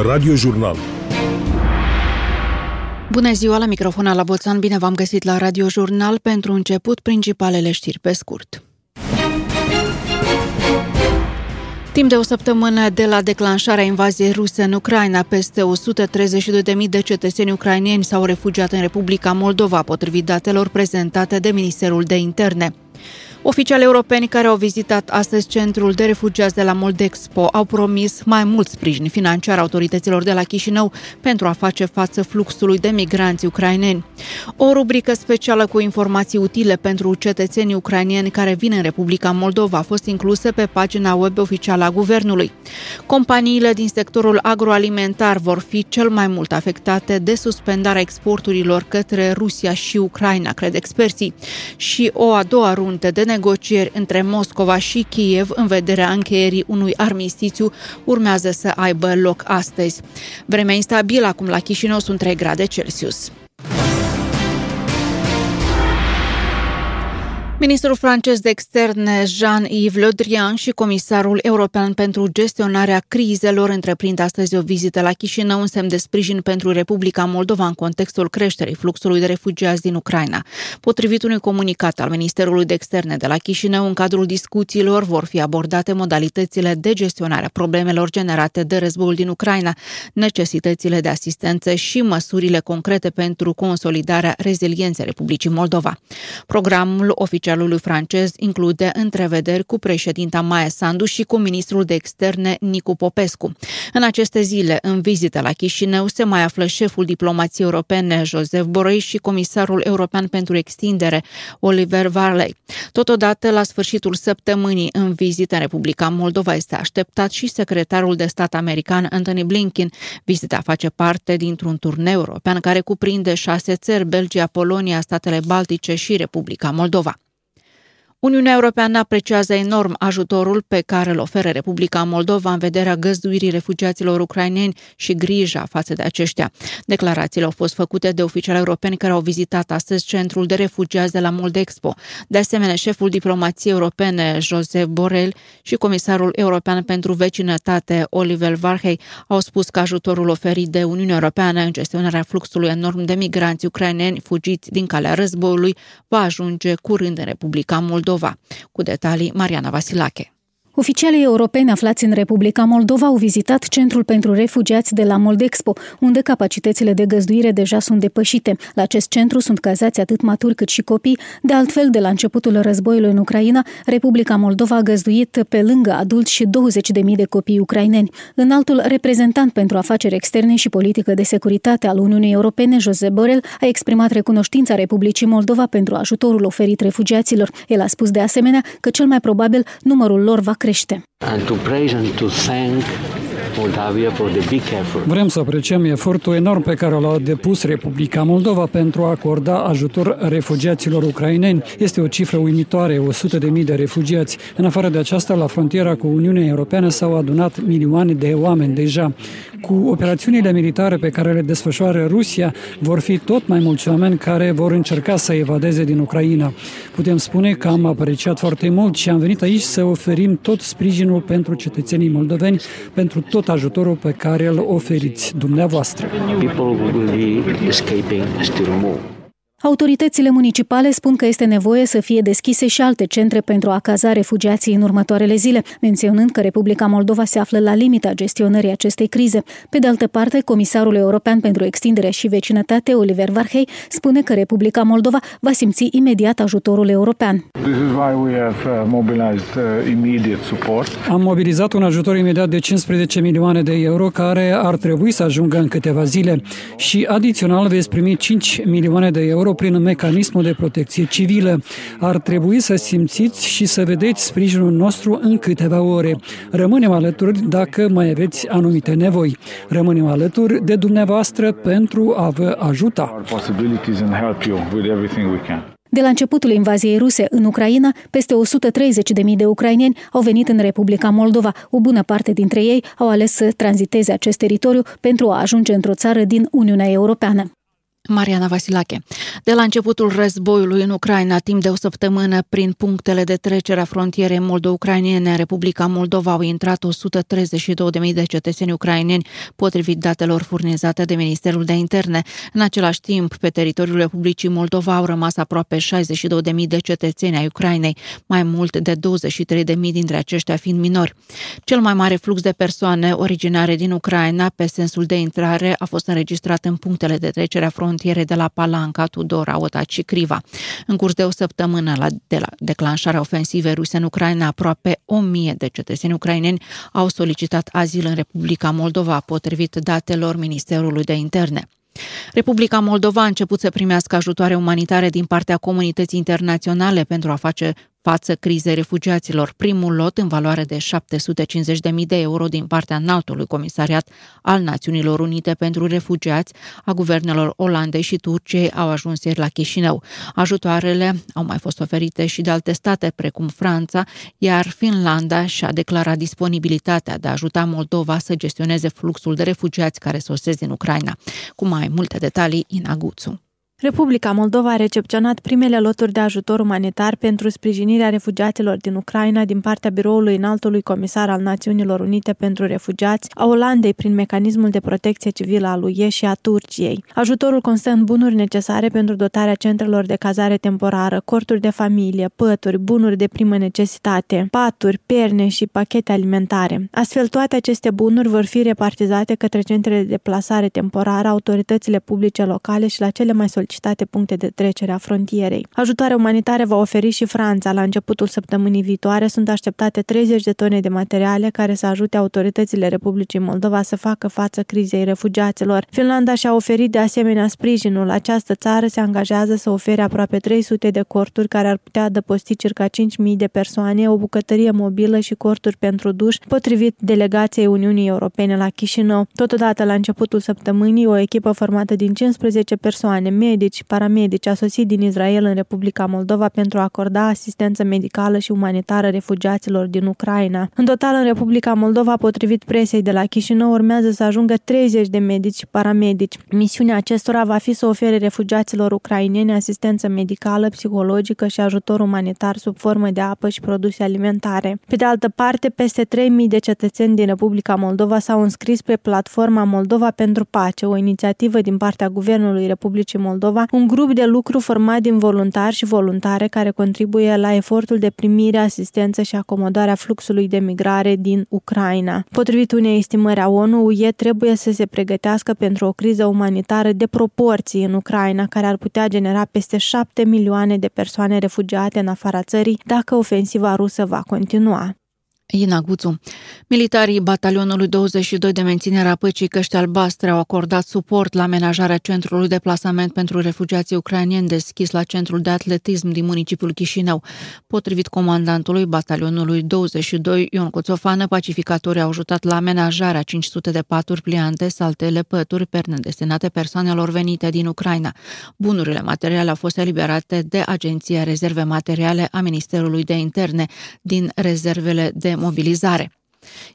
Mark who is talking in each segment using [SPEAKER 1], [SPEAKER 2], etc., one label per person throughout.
[SPEAKER 1] Radio Jurnal.
[SPEAKER 2] Bună ziua la microfon la Boțan, bine v-am găsit la Radio Jurnal pentru început principalele știri pe scurt. Timp de o săptămână de la declanșarea invaziei ruse în Ucraina, peste 132.000 de cetățeni ucrainieni s-au refugiat în Republica Moldova, potrivit datelor prezentate de Ministerul de Interne. Oficiali europeni care au vizitat astăzi centrul de refugiați de la Moldexpo au promis mai mult sprijin financiar autorităților de la Chișinău pentru a face față fluxului de migranți ucraineni. O rubrică specială cu informații utile pentru cetățenii ucrainieni care vin în Republica Moldova a fost inclusă pe pagina web oficială a guvernului. Companiile din sectorul agroalimentar vor fi cel mai mult afectate de suspendarea exporturilor către Rusia și Ucraina, cred experții, și o a doua rundă de negocieri între Moscova și Kiev în vederea încheierii unui armistițiu urmează să aibă loc astăzi. Vremea instabilă acum la Chișinău sunt 3 grade Celsius. Ministrul francez de externe Jean-Yves Le Drian și comisarul european pentru gestionarea crizelor întreprind astăzi o vizită la Chișinău în semn de sprijin pentru Republica Moldova în contextul creșterii fluxului de refugiați din Ucraina. Potrivit unui comunicat al Ministerului de Externe de la Chișinău, în cadrul discuțiilor vor fi abordate modalitățile de gestionare a problemelor generate de războiul din Ucraina, necesitățile de asistență și măsurile concrete pentru consolidarea rezilienței Republicii Moldova. Programul oficial oficialului francez include întrevederi cu președinta Maia Sandu și cu ministrul de externe Nicu Popescu. În aceste zile, în vizită la Chișinău, se mai află șeful diplomației europene Joseph Borrell și comisarul european pentru extindere Oliver Varley. Totodată, la sfârșitul săptămânii, în vizită în Republica Moldova, este așteptat și secretarul de stat american Anthony Blinken. Vizita face parte dintr-un turneu european care cuprinde șase țări, Belgia, Polonia, statele Baltice și Republica Moldova. Uniunea Europeană apreciază enorm ajutorul pe care îl oferă Republica Moldova în vederea găzduirii refugiaților ucraineni și grija față de aceștia. Declarațiile au fost făcute de oficiali europeni care au vizitat astăzi centrul de refugiați de la Moldexpo. De asemenea, șeful diplomației europene, Josep Borrell, și comisarul european pentru vecinătate, Oliver Varhey, au spus că ajutorul oferit de Uniunea Europeană în gestionarea fluxului enorm de migranți ucraineni fugiți din calea războiului va ajunge curând în Republica Moldova. Moldova. Cu detalii, Mariana Vasilache.
[SPEAKER 3] Oficialii europeni aflați în Republica Moldova au vizitat Centrul pentru Refugiați de la Moldexpo, unde capacitățile de găzduire deja sunt depășite. La acest centru sunt cazați atât maturi cât și copii. De altfel, de la începutul războiului în Ucraina, Republica Moldova a găzduit pe lângă adulți și 20.000 de copii ucraineni. Înaltul reprezentant pentru afaceri externe și politică de securitate al Uniunii Europene, José Borel, a exprimat recunoștința Republicii Moldova pentru ajutorul oferit refugiaților. El a spus de asemenea că cel mai probabil numărul lor va crește. And to praise and to thank
[SPEAKER 4] Vrem să apreciem efortul enorm pe care l-a depus Republica Moldova pentru a acorda ajutor refugiaților ucraineni. Este o cifră uimitoare, 100 de mii de refugiați. În afară de aceasta, la frontiera cu Uniunea Europeană s-au adunat milioane de oameni deja. Cu operațiunile militare pe care le desfășoară Rusia, vor fi tot mai mulți oameni care vor încerca să evadeze din Ucraina. Putem spune că am apreciat foarte mult și am venit aici să oferim tot sprijinul pentru cetățenii moldoveni, pentru tot ajutorul pe care îl oferiți dumneavoastră. People will be escaping still more.
[SPEAKER 3] Autoritățile municipale spun că este nevoie să fie deschise și alte centre pentru a caza refugiații în următoarele zile, menționând că Republica Moldova se află la limita gestionării acestei crize. Pe de altă parte, Comisarul European pentru Extindere și Vecinătate, Oliver Varhei, spune că Republica Moldova va simți imediat ajutorul european.
[SPEAKER 4] Uh, Am mobilizat un ajutor imediat de 15 milioane de euro care ar trebui să ajungă în câteva zile și adițional veți primi 5 milioane de euro euro prin mecanismul de protecție civilă. Ar trebui să simțiți și să vedeți sprijinul nostru în câteva ore. Rămânem alături dacă mai aveți anumite nevoi. Rămânem alături de dumneavoastră pentru a vă ajuta.
[SPEAKER 3] De la începutul invaziei ruse în Ucraina, peste 130.000 de ucraineni au venit în Republica Moldova. O bună parte dintre ei au ales să tranziteze acest teritoriu pentru a ajunge într-o țară din Uniunea Europeană.
[SPEAKER 2] Mariana Vasilache. De la începutul războiului în Ucraina, timp de o săptămână, prin punctele de trecere a frontierei moldo-ucrainiene în Republica Moldova au intrat 132.000 de cetățeni ucraineni, potrivit datelor furnizate de Ministerul de Interne. În același timp, pe teritoriul Republicii Moldova au rămas aproape 62.000 de cetățeni ai Ucrainei, mai mult de 23.000 dintre aceștia fiind minori. Cel mai mare flux de persoane originare din Ucraina, pe sensul de intrare, a fost înregistrat în punctele de trecere a frontierei frontiere de la Palanca, Tudor, Otac și Criva. În curs de o săptămână la, de la declanșarea ofensivei ruse în Ucraina, aproape o mie de cetățeni ucraineni au solicitat azil în Republica Moldova, potrivit datelor Ministerului de Interne. Republica Moldova a început să primească ajutoare umanitare din partea comunității internaționale pentru a face față crizei refugiaților. Primul lot, în valoare de 750.000 de euro din partea înaltului comisariat al Națiunilor Unite pentru Refugiați, a guvernelor Olandei și Turciei, au ajuns ieri la Chișinău. Ajutoarele au mai fost oferite și de alte state, precum Franța, iar Finlanda și-a declarat disponibilitatea de a ajuta Moldova să gestioneze fluxul de refugiați care sosesc din Ucraina. Cu mai multe detalii, Inaguțu.
[SPEAKER 1] Republica Moldova a recepționat primele loturi de ajutor umanitar pentru sprijinirea refugiaților din Ucraina din partea biroului înaltului comisar al Națiunilor Unite pentru Refugiați, a Olandei prin mecanismul de protecție civilă al UE și a Turciei. Ajutorul constă în bunuri necesare pentru dotarea centrelor de cazare temporară, corturi de familie, pături, bunuri de primă necesitate, paturi, perne și pachete alimentare. Astfel, toate aceste bunuri vor fi repartizate către centrele de plasare temporară, autoritățile publice locale și la cele mai solicitate solicitate puncte de trecere a frontierei. Ajutoare umanitare va oferi și Franța. La începutul săptămânii viitoare sunt așteptate 30 de tone de materiale care să ajute autoritățile Republicii Moldova să facă față crizei refugiaților. Finlanda și-a oferit de asemenea sprijinul. Această țară se angajează să ofere aproape 300 de corturi care ar putea adăposti circa 5.000 de persoane, o bucătărie mobilă și corturi pentru duș, potrivit delegației Uniunii Europene la Chișinău. Totodată, la începutul săptămânii, o echipă formată din 15 persoane, medii, medici, paramedici a sosit din Israel în Republica Moldova pentru a acorda asistență medicală și umanitară refugiaților din Ucraina. În total, în Republica Moldova, potrivit presei de la Chișinău, urmează să ajungă 30 de medici și paramedici. Misiunea acestora va fi să ofere refugiaților ucraineni asistență medicală, psihologică și ajutor umanitar sub formă de apă și produse alimentare. Pe de altă parte, peste 3.000 de cetățeni din Republica Moldova s-au înscris pe platforma Moldova pentru Pace, o inițiativă din partea Guvernului Republicii Moldova Moldova, un grup de lucru format din voluntari și voluntare care contribuie la efortul de primire, asistență și acomodarea fluxului de migrare din Ucraina. Potrivit unei estimări a ONU, UE trebuie să se pregătească pentru o criză umanitară de proporții în Ucraina, care ar putea genera peste 7 milioane de persoane refugiate în afara țării dacă ofensiva rusă va continua.
[SPEAKER 2] Ina Guțu. Militarii batalionului 22 de menținere a păcii Căști Albastre au acordat suport la amenajarea centrului de plasament pentru refugiații ucrainieni deschis la centrul de atletism din municipiul Chișinău. Potrivit comandantului batalionului 22, Ion Coțofană, pacificatorii au ajutat la amenajarea 500 de paturi pliante, saltele, pături, perne destinate persoanelor venite din Ucraina. Bunurile materiale au fost eliberate de Agenția Rezerve Materiale a Ministerului de Interne din rezervele de mobilizare.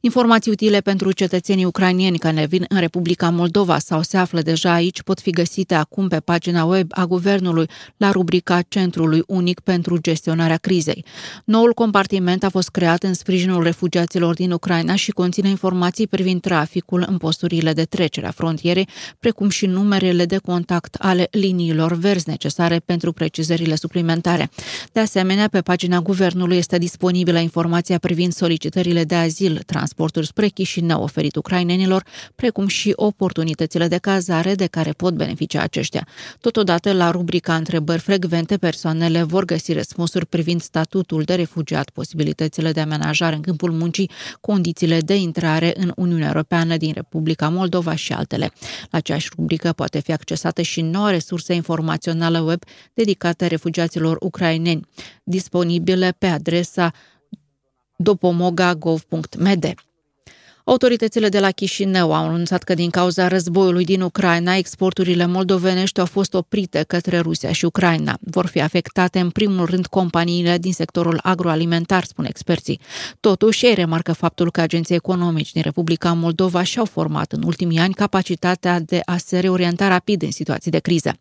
[SPEAKER 2] Informații utile pentru cetățenii ucrainieni care vin în Republica Moldova sau se află deja aici pot fi găsite acum pe pagina web a Guvernului la rubrica Centrului Unic pentru gestionarea crizei. Noul compartiment a fost creat în sprijinul refugiaților din Ucraina și conține informații privind traficul în posturile de trecere a frontierei, precum și numerele de contact ale liniilor verzi necesare pentru precizările suplimentare. De asemenea, pe pagina Guvernului este disponibilă informația privind solicitările de azil transportul spre Chișinău oferit ucrainenilor, precum și oportunitățile de cazare de care pot beneficia aceștia. Totodată, la rubrica Întrebări frecvente, persoanele vor găsi răspunsuri privind statutul de refugiat, posibilitățile de amenajare în câmpul muncii, condițiile de intrare în Uniunea Europeană din Republica Moldova și altele. La aceeași rubrică poate fi accesată și noua resursă informațională web dedicată refugiaților ucraineni, disponibile pe adresa dopomoga.gov.md. Autoritățile de la Chișinău au anunțat că din cauza războiului din Ucraina, exporturile moldovenești au fost oprite către Rusia și Ucraina. Vor fi afectate în primul rând companiile din sectorul agroalimentar, spun experții. Totuși, ei remarcă faptul că agenții economici din Republica Moldova și-au format în ultimii ani capacitatea de a se reorienta rapid în situații de criză.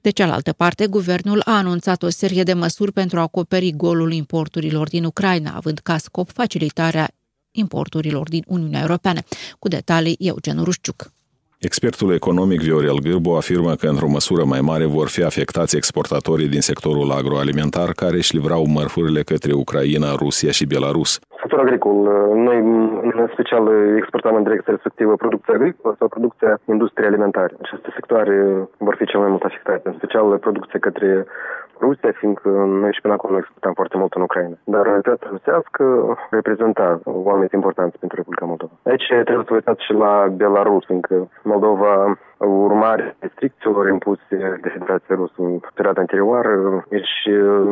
[SPEAKER 2] De cealaltă parte, guvernul a anunțat o serie de măsuri pentru a acoperi golul importurilor din Ucraina, având ca scop facilitarea importurilor din Uniunea Europeană. Cu detalii, Eugen Rușciuc.
[SPEAKER 5] Expertul economic Viorel Gârbu afirmă că într-o măsură mai mare vor fi afectați exportatorii din sectorul agroalimentar care își livrau mărfurile către Ucraina, Rusia și Belarus.
[SPEAKER 6] Sector agricol. Noi, în special, exportăm în direcție respectivă producția agricolă sau producția industriei alimentare. Aceste sectoare vor fi cel mai mult afectate, în special producția către Rusia, fiindcă noi și până acum nu exportam foarte mult în Ucraina. Dar realitatea rusească reprezenta oameni importanți pentru Republica Moldova. Aici trebuie să uitați și la Belarus, fiindcă Moldova urmare restricțiilor impuse de Federația Rusă în perioada anterioară își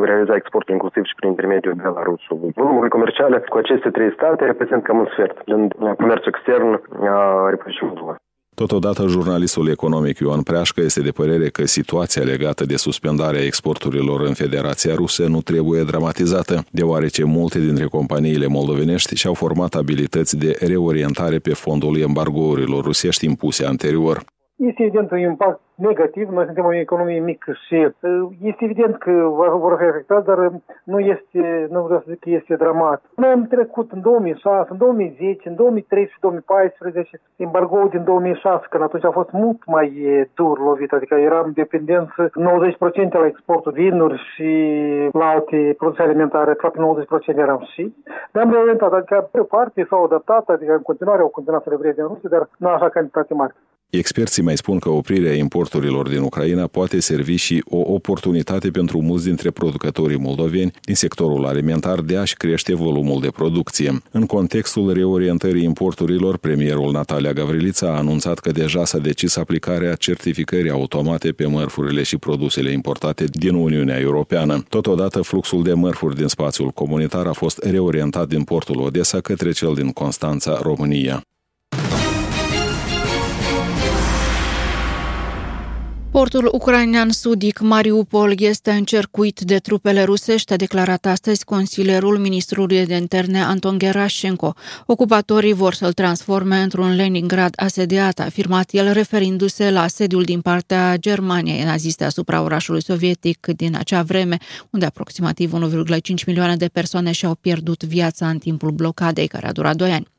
[SPEAKER 6] realiza exportul inclusiv și prin intermediul Belarusului. Volumurile comerciale cu aceste trei state reprezintă cam un sfert din comerțul extern a Republicii Moldova.
[SPEAKER 5] Totodată, jurnalistul economic Ioan Preașcă este de părere că situația legată de suspendarea exporturilor în Federația Rusă nu trebuie dramatizată, deoarece multe dintre companiile moldovenești și-au format abilități de reorientare pe fondul embargourilor rusești impuse anterior.
[SPEAKER 7] Este evident un impact negativ. Noi suntem o economie mică și este evident că vor fi afectați, dar nu este, nu vreau să zic că este dramat. Noi am trecut în 2006, în 2010, în 2013, 2014, embargoul din 2006, când atunci a fost mult mai dur lovit, adică eram dependenți 90% la exportul vinuri și la alte produse alimentare, aproape 90% eram și. Ne-am reorientat, adică pe parte s-au adaptat, adică în continuare au continuat să le din Rusia, dar nu așa cantitate mare.
[SPEAKER 5] Experții mai spun că oprirea importurilor din Ucraina poate servi și o oportunitate pentru mulți dintre producătorii moldoveni din sectorul alimentar de a-și crește volumul de producție. În contextul reorientării importurilor, premierul Natalia Gavrilița a anunțat că deja s-a decis aplicarea certificării automate pe mărfurile și produsele importate din Uniunea Europeană. Totodată, fluxul de mărfuri din spațiul comunitar a fost reorientat din portul Odessa către cel din Constanța, România.
[SPEAKER 2] Portul ucrainean sudic Mariupol este încercuit de trupele rusești, a declarat astăzi consilierul ministrului de interne Anton Gerashenko. Ocupatorii vor să-l transforme într-un Leningrad asediat, a afirmat el referindu-se la sediul din partea Germaniei naziste asupra orașului sovietic din acea vreme, unde aproximativ 1,5 milioane de persoane și-au pierdut viața în timpul blocadei, care a durat doi ani.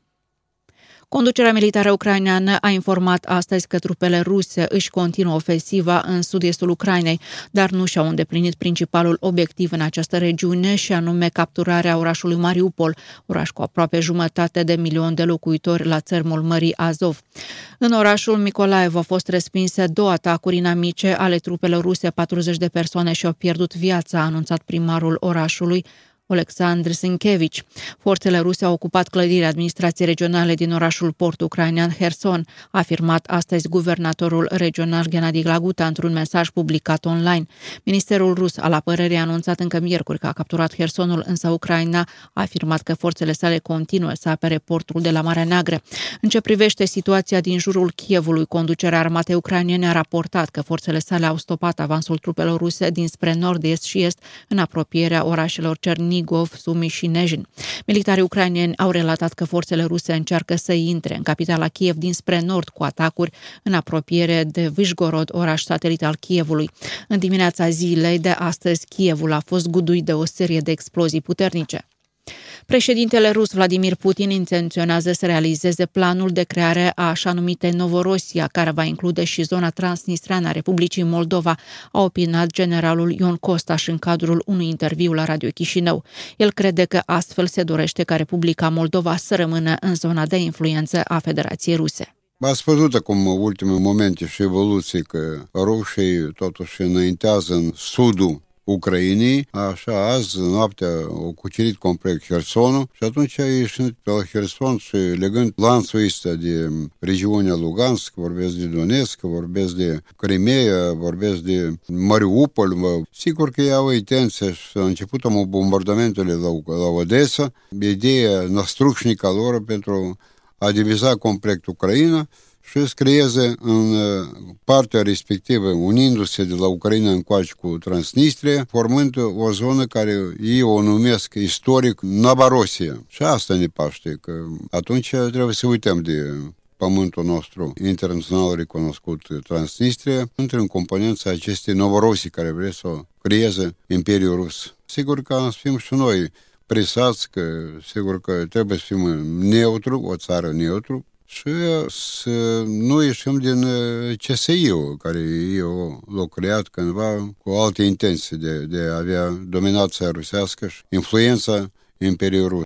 [SPEAKER 2] Conducerea militară ucraineană a informat astăzi că trupele ruse își continuă ofensiva în sud-estul Ucrainei, dar nu și-au îndeplinit principalul obiectiv în această regiune și anume capturarea orașului Mariupol, oraș cu aproape jumătate de milion de locuitori la țărmul Mării Azov. În orașul Nicolaev au fost respinse două atacuri inamice ale trupelor ruse, 40 de persoane și-au pierdut viața, a anunțat primarul orașului, Oleksandr Sinkevici. Forțele ruse au ocupat clădirea administrației regionale din orașul port ucrainean Herson, a afirmat astăzi guvernatorul regional Gennady Glaguta într-un mesaj publicat online. Ministerul rus al apărării a anunțat încă miercuri că a capturat Hersonul, însă Ucraina a afirmat că forțele sale continuă să apere portul de la Marea Neagră. În ce privește situația din jurul Kievului, conducerea armatei ucrainene a raportat că forțele sale au stopat avansul trupelor ruse dinspre nord, est și est în apropierea orașelor Cerni Nigov, Sumi și Nejin. Militarii ucrainieni au relatat că forțele ruse încearcă să intre în capitala Kiev dinspre nord cu atacuri în apropiere de Vishgorod, oraș satelit al Kievului. În dimineața zilei de astăzi, Kievul a fost guduit de o serie de explozii puternice. Președintele rus Vladimir Putin intenționează să realizeze planul de creare a așa numitei Novorosia, care va include și zona transnistreană a Republicii Moldova, a opinat generalul Ion Costaș în cadrul unui interviu la Radio Chișinău. El crede că astfel se dorește ca Republica Moldova să rămână în zona de influență a Federației Ruse.
[SPEAKER 8] Ați văzut acum ultime momente și evoluții că rușii totuși înaintează în sudul Ucrainei, așa, azi, noaptea, au cucerit complet Hersonul și atunci a ieșit pe la Herson și legând lanțul ăsta de regiunea Lugansk, vorbesc de Donetsk, vorbesc de Crimea, vorbesc de Mariupol, sigur că iau intenția și a început bombardamentul la, la Odessa, ideea nastrucșnică lor pentru a divizat complet Ucraina și să creeze în uh, partea respectivă, unindu-se de la Ucraina încoace cu Transnistria, formând o zonă care ei o numesc istoric Novorosia. Și asta ne paște, că atunci trebuie să uităm de pământul nostru internațional recunoscut Transnistria, între în componența acestei Novorosii care vrea să o creeze Imperiul Rus. Sigur că să fim și noi presați că sigur că trebuie să fim neutru, o țară neutru, și să nu ieșim din CSI-ul, care eu l-au creat cândva cu alte intenții de, de a avea dominația rusească și influența Imperiului Rus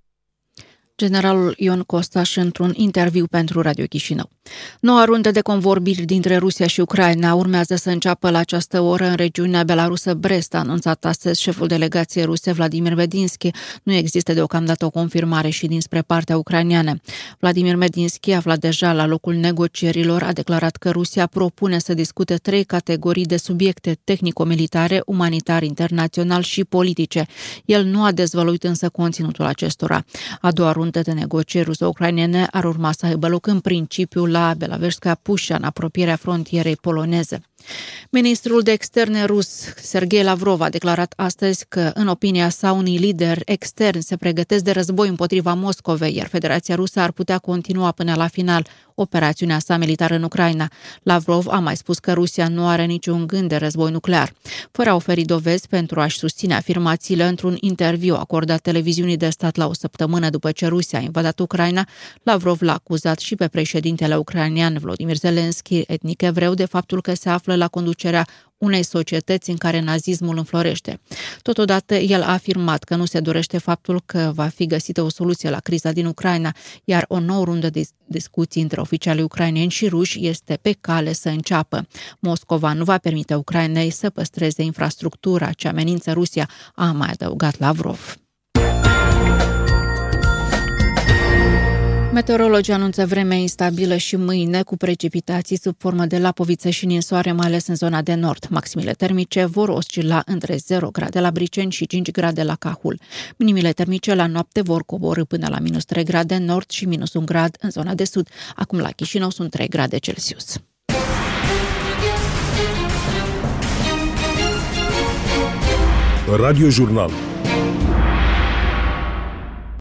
[SPEAKER 2] generalul Ion Costaș într-un interviu pentru Radio Chișinău. Noua rundă de convorbiri dintre Rusia și Ucraina urmează să înceapă la această oră în regiunea belarusă Brest, a anunțat astăzi șeful delegației ruse Vladimir Medinski. Nu există deocamdată o confirmare și dinspre partea ucraineană. Vladimir Medinski, aflat deja la locul negocierilor, a declarat că Rusia propune să discute trei categorii de subiecte tehnico-militare, umanitar, internațional și politice. El nu a dezvăluit însă conținutul acestora. A doua rundă rundă de negocieri ruso-ucrainene ar urma să aibă loc în principiu la Belaverska Pușa, în apropierea frontierei poloneze. Ministrul de externe rus, Sergei Lavrov, a declarat astăzi că, în opinia sa, unii lideri externi se pregătesc de război împotriva Moscovei, iar Federația Rusă ar putea continua până la final operațiunea sa militară în Ucraina. Lavrov a mai spus că Rusia nu are niciun gând de război nuclear. Fără a oferi dovezi pentru a-și susține afirmațiile într-un interviu acordat televiziunii de stat la o săptămână după ce Rusia a invadat Ucraina, Lavrov l-a acuzat și pe președintele ucrainean Vladimir Zelensky, etnic evreu, de faptul că se află la conducerea unei societăți în care nazismul înflorește. Totodată, el a afirmat că nu se dorește faptul că va fi găsită o soluție la criza din Ucraina, iar o nouă rundă de discuții între oficialii ucraineni și ruși este pe cale să înceapă. Moscova nu va permite Ucrainei să păstreze infrastructura ce amenință Rusia, a mai adăugat Lavrov. Meteorologii anunță vreme instabilă și mâine cu precipitații sub formă de lapoviță și ninsoare, mai ales în zona de nord. Maximile termice vor oscila între 0 grade la Briceni și 5 grade la Cahul. Minimile termice la noapte vor coborâ până la minus 3 grade în nord și minus 1 grad în zona de sud. Acum la Chișinău sunt 3 grade Celsius.
[SPEAKER 9] Radio Jurnal